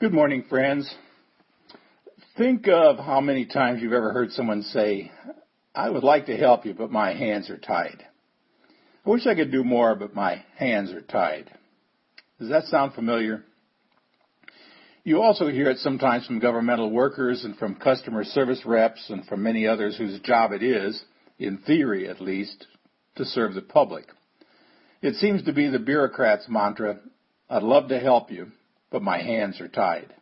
Good morning, friends. Think of how many times you've ever heard someone say, I would like to help you, but my hands are tied. I wish I could do more, but my hands are tied. Does that sound familiar? You also hear it sometimes from governmental workers and from customer service reps and from many others whose job it is, in theory at least, to serve the public. It seems to be the bureaucrat's mantra, I'd love to help you, but my hands are tied.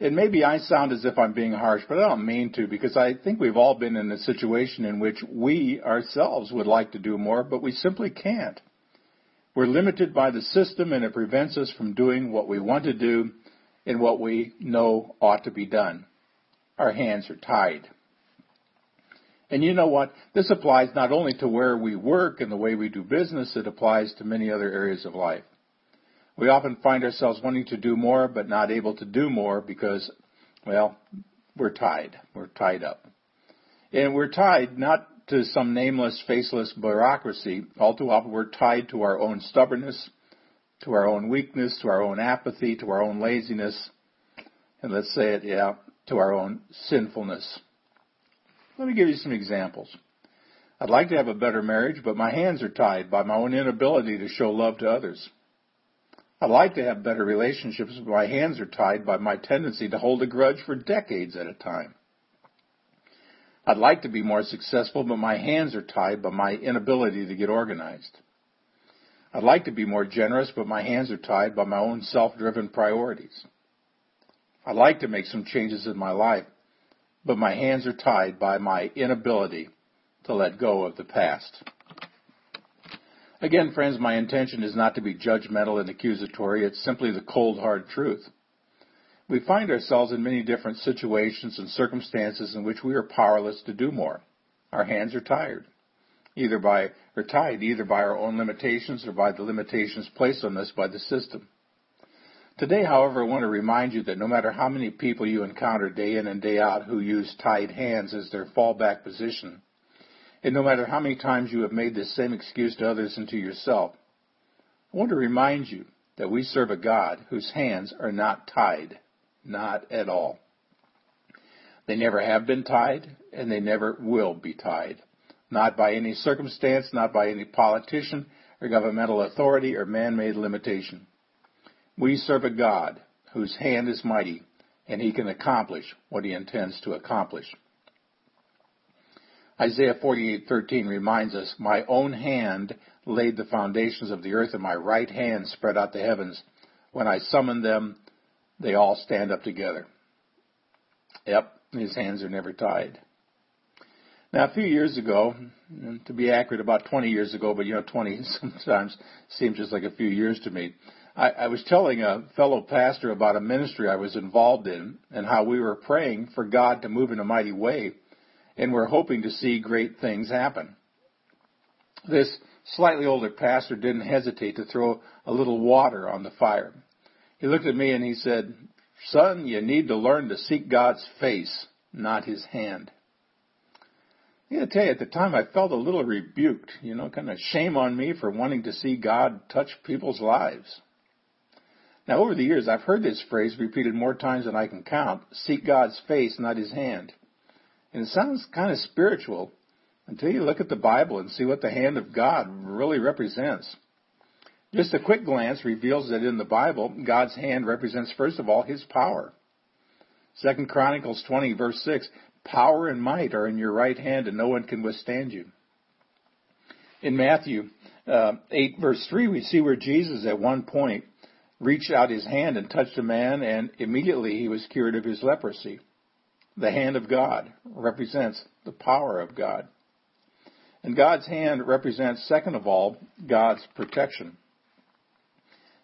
And maybe I sound as if I'm being harsh, but I don't mean to because I think we've all been in a situation in which we ourselves would like to do more, but we simply can't. We're limited by the system and it prevents us from doing what we want to do and what we know ought to be done. Our hands are tied. And you know what? This applies not only to where we work and the way we do business, it applies to many other areas of life. We often find ourselves wanting to do more, but not able to do more because, well, we're tied. We're tied up. And we're tied not to some nameless, faceless bureaucracy. All too often we're tied to our own stubbornness, to our own weakness, to our own apathy, to our own laziness, and let's say it, yeah, to our own sinfulness. Let me give you some examples. I'd like to have a better marriage, but my hands are tied by my own inability to show love to others. I'd like to have better relationships, but my hands are tied by my tendency to hold a grudge for decades at a time. I'd like to be more successful, but my hands are tied by my inability to get organized. I'd like to be more generous, but my hands are tied by my own self-driven priorities. I'd like to make some changes in my life, but my hands are tied by my inability to let go of the past. Again, friends, my intention is not to be judgmental and accusatory. It's simply the cold, hard truth. We find ourselves in many different situations and circumstances in which we are powerless to do more. Our hands are tired, either by, or tied either by our own limitations or by the limitations placed on us by the system. Today, however, I want to remind you that no matter how many people you encounter day in and day out who use tied hands as their fallback position, and no matter how many times you have made this same excuse to others and to yourself, I want to remind you that we serve a God whose hands are not tied. Not at all. They never have been tied, and they never will be tied. Not by any circumstance, not by any politician or governmental authority or man-made limitation. We serve a God whose hand is mighty, and he can accomplish what he intends to accomplish. Isaiah 48:13 reminds us, "My own hand laid the foundations of the earth, and my right hand spread out the heavens. When I summon them, they all stand up together." Yep, his hands are never tied. Now, a few years ago, to be accurate, about 20 years ago, but you know, 20 sometimes seems just like a few years to me. I, I was telling a fellow pastor about a ministry I was involved in and how we were praying for God to move in a mighty way and we're hoping to see great things happen. This slightly older pastor didn't hesitate to throw a little water on the fire. He looked at me and he said, Son, you need to learn to seek God's face, not his hand. I gotta tell you, at the time I felt a little rebuked, you know, kind of shame on me for wanting to see God touch people's lives. Now, over the years, I've heard this phrase repeated more times than I can count seek God's face, not his hand. And it sounds kind of spiritual until you look at the Bible and see what the hand of God really represents. Just a quick glance reveals that in the Bible, God's hand represents first of all His power. Second Chronicles 20 verse 6, power and might are in your right hand and no one can withstand you. In Matthew uh, 8 verse 3, we see where Jesus at one point reached out his hand and touched a man and immediately he was cured of his leprosy. The hand of God represents the power of God. And God's hand represents, second of all, God's protection.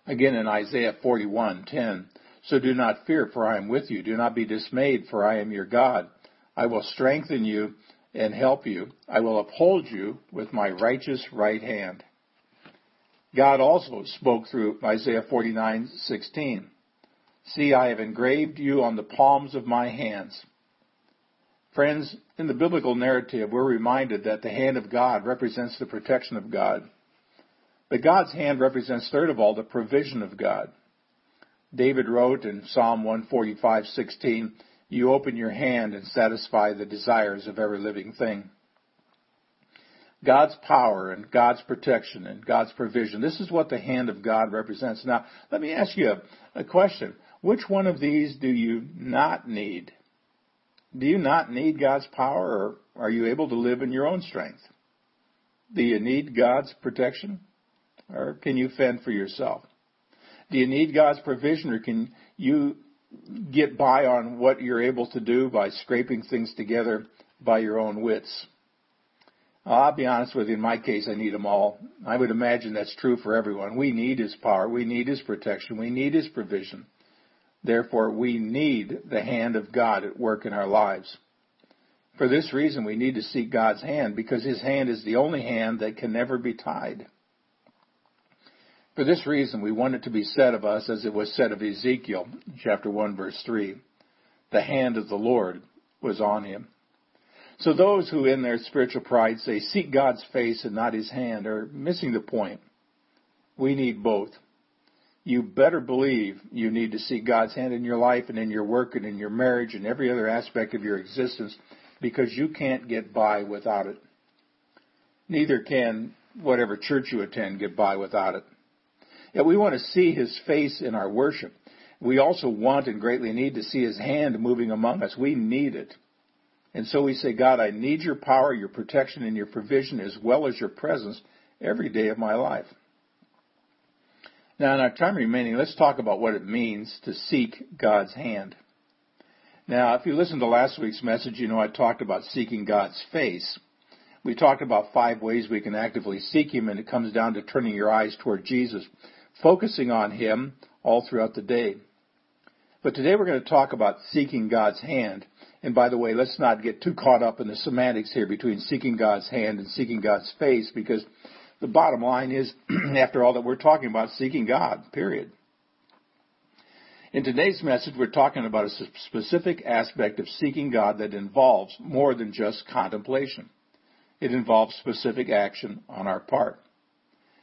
Again in Isaiah 41:10, so do not fear, for I am with you. Do not be dismayed, for I am your God. I will strengthen you and help you. I will uphold you with my righteous right hand. God also spoke through Isaiah 49:16. See, I have engraved you on the palms of my hands. Friends, in the biblical narrative, we're reminded that the hand of God represents the protection of God. But God's hand represents, third of all, the provision of God. David wrote in Psalm 145:16, "You open your hand and satisfy the desires of every living thing." God's power and God's protection and God's provision. This is what the hand of God represents. Now, let me ask you a, a question. Which one of these do you not need? Do you not need God's power or are you able to live in your own strength? Do you need God's protection or can you fend for yourself? Do you need God's provision or can you get by on what you're able to do by scraping things together by your own wits? I'll be honest with you, in my case, I need them all. I would imagine that's true for everyone. We need His power. We need His protection. We need His provision. Therefore, we need the hand of God at work in our lives. For this reason, we need to seek God's hand because His hand is the only hand that can never be tied. For this reason, we want it to be said of us as it was said of Ezekiel, chapter 1, verse 3. The hand of the Lord was on him. So those who in their spiritual pride say, seek God's face and not his hand are missing the point. We need both. You better believe you need to see God's hand in your life and in your work and in your marriage and every other aspect of your existence because you can't get by without it. Neither can whatever church you attend get by without it. Yet we want to see his face in our worship. We also want and greatly need to see his hand moving among us. We need it. And so we say, God, I need your power, your protection, and your provision as well as your presence every day of my life. Now, in our time remaining, let's talk about what it means to seek God's hand. Now, if you listened to last week's message, you know I talked about seeking God's face. We talked about five ways we can actively seek Him, and it comes down to turning your eyes toward Jesus, focusing on Him all throughout the day. But today we're going to talk about seeking God's hand. And by the way, let's not get too caught up in the semantics here between seeking God's hand and seeking God's face because the bottom line is, after all, that we're talking about seeking God, period. In today's message, we're talking about a specific aspect of seeking God that involves more than just contemplation. It involves specific action on our part.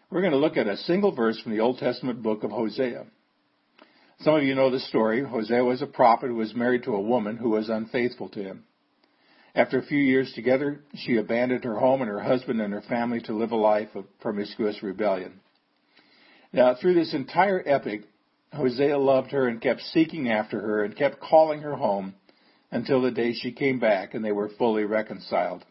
We're going to look at a single verse from the Old Testament book of Hosea. Some of you know the story. Hosea was a prophet who was married to a woman who was unfaithful to him. After a few years together, she abandoned her home and her husband and her family to live a life of promiscuous rebellion. Now, through this entire epic, Hosea loved her and kept seeking after her and kept calling her home until the day she came back and they were fully reconciled.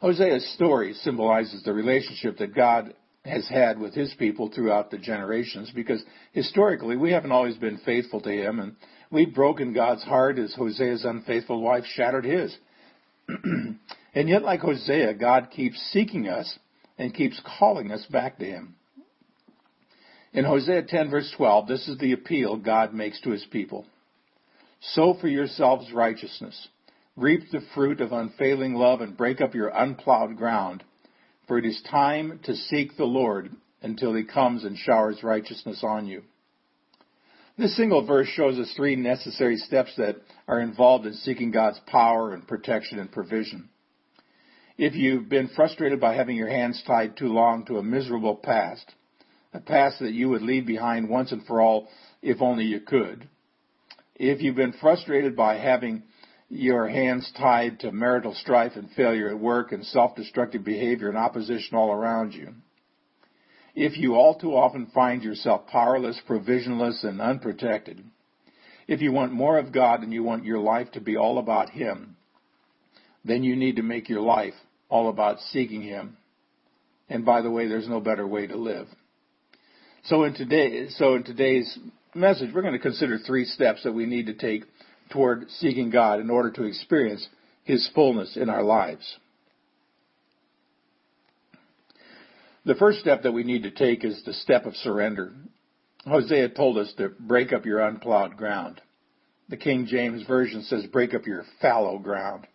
Hosea's story symbolizes the relationship that God has had with his people throughout the generations because historically we haven't always been faithful to him and we've broken God's heart as Hosea's unfaithful wife shattered his. and yet like Hosea, God keeps seeking us and keeps calling us back to him. In Hosea 10 verse 12, this is the appeal God makes to his people. Sow for yourselves righteousness. Reap the fruit of unfailing love and break up your unplowed ground for it is time to seek the Lord until he comes and showers righteousness on you. This single verse shows us three necessary steps that are involved in seeking God's power and protection and provision. If you've been frustrated by having your hands tied too long to a miserable past, a past that you would leave behind once and for all if only you could, if you've been frustrated by having your hands tied to marital strife and failure at work and self-destructive behavior and opposition all around you. If you all too often find yourself powerless, provisionless, and unprotected, if you want more of God and you want your life to be all about Him, then you need to make your life all about seeking Him. And by the way, there's no better way to live. So in today, so in today's message, we're going to consider three steps that we need to take toward seeking God in order to experience His fullness in our lives. The first step that we need to take is the step of surrender. Hosea told us to break up your unplowed ground. The King James Version says break up your fallow ground.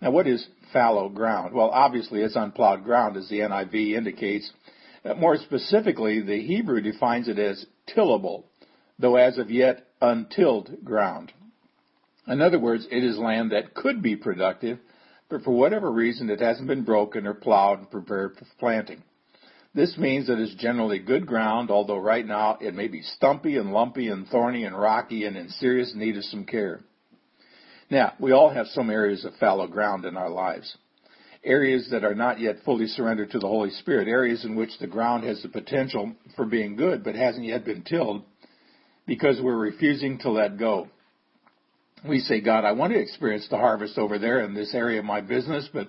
Now what is fallow ground? Well, obviously it's unplowed ground as the NIV indicates. Uh, more specifically, the Hebrew defines it as tillable, though as of yet untilled ground. In other words, it is land that could be productive, but for whatever reason it hasn't been broken or plowed and prepared for planting. This means that it's generally good ground, although right now it may be stumpy and lumpy and thorny and rocky and in serious need of some care. Now, we all have some areas of fallow ground in our lives. Areas that are not yet fully surrendered to the Holy Spirit, areas in which the ground has the potential for being good but hasn't yet been tilled because we're refusing to let go. We say, God, I want to experience the harvest over there in this area of my business, but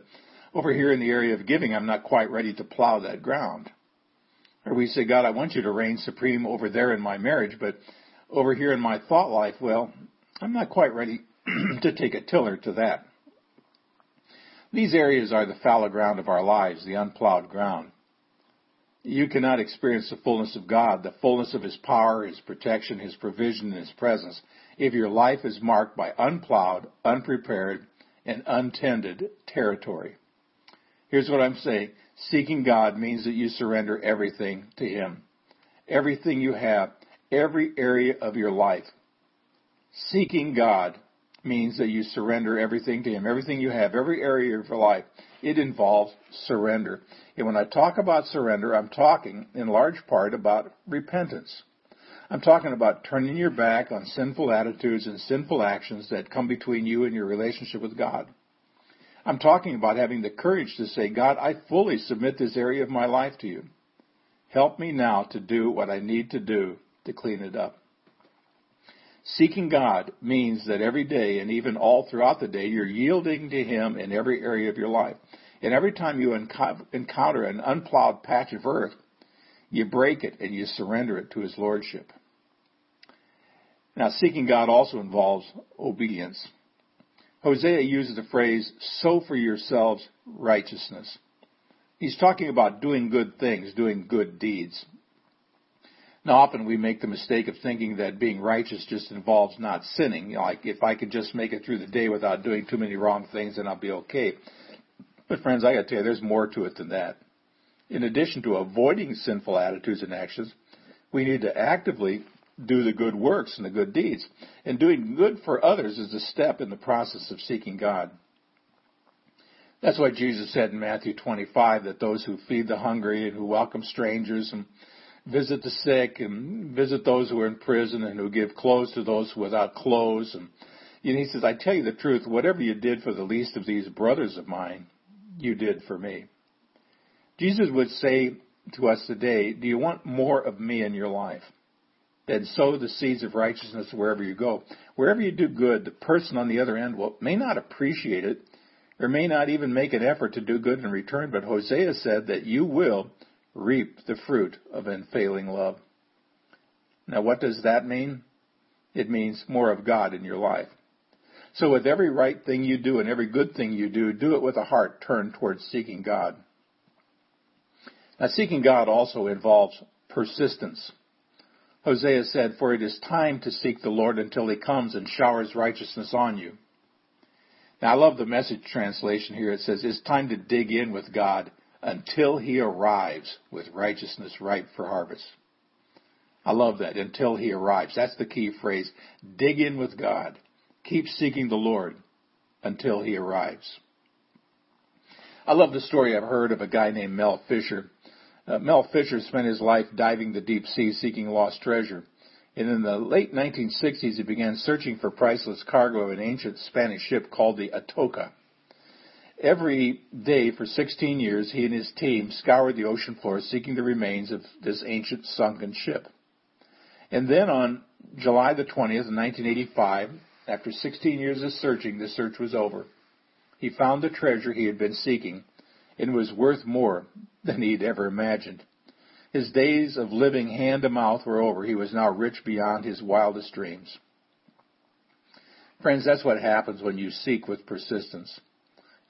over here in the area of giving, I'm not quite ready to plow that ground. Or we say, God, I want you to reign supreme over there in my marriage, but over here in my thought life, well, I'm not quite ready to take a tiller to that. These areas are the fallow ground of our lives, the unplowed ground. You cannot experience the fullness of God, the fullness of His power, His protection, His provision, and His presence if your life is marked by unplowed, unprepared, and untended territory. Here's what I'm saying. Seeking God means that you surrender everything to Him. Everything you have, every area of your life. Seeking God means that you surrender everything to Him. Everything you have, every area of your life, it involves surrender. And when I talk about surrender, I'm talking in large part about repentance. I'm talking about turning your back on sinful attitudes and sinful actions that come between you and your relationship with God. I'm talking about having the courage to say, God, I fully submit this area of my life to you. Help me now to do what I need to do to clean it up. Seeking God means that every day and even all throughout the day, you're yielding to Him in every area of your life. And every time you encounter an unplowed patch of earth, you break it and you surrender it to His Lordship. Now, seeking God also involves obedience. Hosea uses the phrase, sow for yourselves righteousness. He's talking about doing good things, doing good deeds. Now, often we make the mistake of thinking that being righteous just involves not sinning. Like, if I could just make it through the day without doing too many wrong things, then I'll be okay. But friends, I gotta tell you, there's more to it than that. In addition to avoiding sinful attitudes and actions, we need to actively do the good works and the good deeds. And doing good for others is a step in the process of seeking God. That's why Jesus said in Matthew 25 that those who feed the hungry and who welcome strangers and visit the sick and visit those who are in prison and who give clothes to those without clothes. And, and he says, I tell you the truth, whatever you did for the least of these brothers of mine, you did for me. Jesus would say to us today, do you want more of me in your life? Then sow the seeds of righteousness wherever you go. Wherever you do good, the person on the other end will, may not appreciate it or may not even make an effort to do good in return, but Hosea said that you will reap the fruit of unfailing love. Now, what does that mean? It means more of God in your life. So, with every right thing you do and every good thing you do, do it with a heart turned towards seeking God. Now, seeking God also involves persistence. Hosea said, For it is time to seek the Lord until he comes and showers righteousness on you. Now I love the message translation here. It says, It's time to dig in with God until he arrives with righteousness ripe for harvest. I love that. Until he arrives. That's the key phrase. Dig in with God. Keep seeking the Lord until he arrives. I love the story I've heard of a guy named Mel Fisher. Uh, Mel Fisher spent his life diving the deep sea seeking lost treasure. And in the late 1960s, he began searching for priceless cargo of an ancient Spanish ship called the Atocha. Every day for 16 years, he and his team scoured the ocean floor seeking the remains of this ancient sunken ship. And then on July the 20th, 1985, after 16 years of searching, the search was over. He found the treasure he had been seeking and was worth more than he'd ever imagined. His days of living hand to mouth were over. He was now rich beyond his wildest dreams. Friends, that's what happens when you seek with persistence.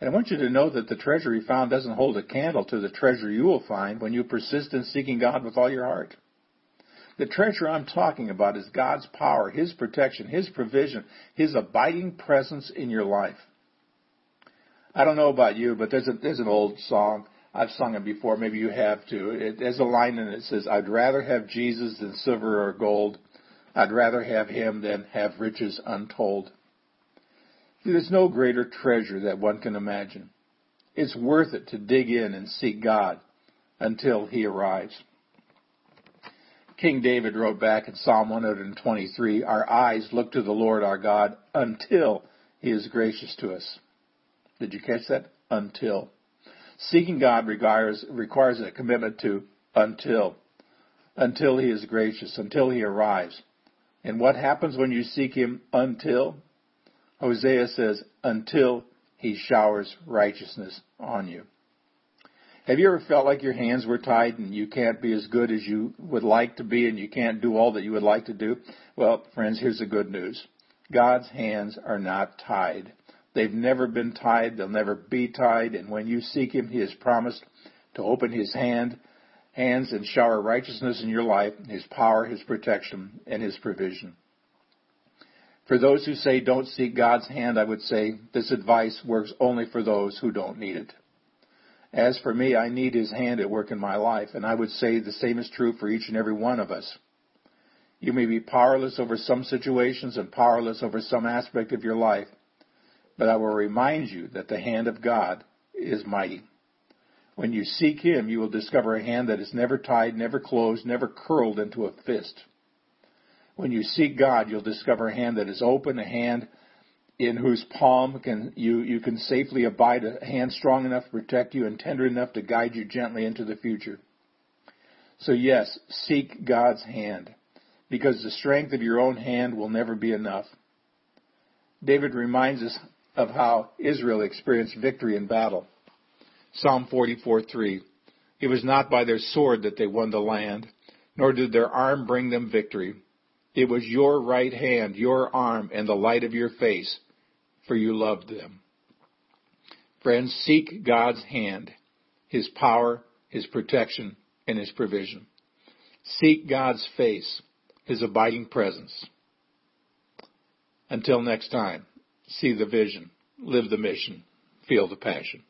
And I want you to know that the treasure he found doesn't hold a candle to the treasure you will find when you persist in seeking God with all your heart. The treasure I'm talking about is God's power, His protection, His provision, His abiding presence in your life. I don't know about you, but there's a, there's an old song. I've sung it before. Maybe you have too. It, there's a line in it that says, "I'd rather have Jesus than silver or gold. I'd rather have Him than have riches untold." There's no greater treasure that one can imagine. It's worth it to dig in and seek God until he arrives. King David wrote back in Psalm 123, Our eyes look to the Lord our God until he is gracious to us. Did you catch that? Until. Seeking God requires, requires a commitment to until. Until he is gracious, until he arrives. And what happens when you seek him until? Hosea says, until he showers righteousness on you. Have you ever felt like your hands were tied and you can't be as good as you would like to be and you can't do all that you would like to do? Well, friends, here's the good news. God's hands are not tied. They've never been tied. They'll never be tied. And when you seek Him, He has promised to open His hand, hands and shower righteousness in your life, His power, His protection, and His provision. For those who say don't seek God's hand, I would say this advice works only for those who don't need it. As for me, I need His hand at work in my life, and I would say the same is true for each and every one of us. You may be powerless over some situations and powerless over some aspect of your life, but I will remind you that the hand of God is mighty. When you seek Him, you will discover a hand that is never tied, never closed, never curled into a fist. When you seek God, you'll discover a hand that is open, a hand in whose palm can you, you can safely abide, a hand strong enough to protect you and tender enough to guide you gently into the future. So yes, seek God's hand, because the strength of your own hand will never be enough. David reminds us of how Israel experienced victory in battle. Psalm 44:3. It was not by their sword that they won the land, nor did their arm bring them victory, it was your right hand, your arm, and the light of your face, for you loved them. Friends, seek God's hand, His power, His protection, and His provision. Seek God's face, His abiding presence. Until next time, see the vision, live the mission, feel the passion.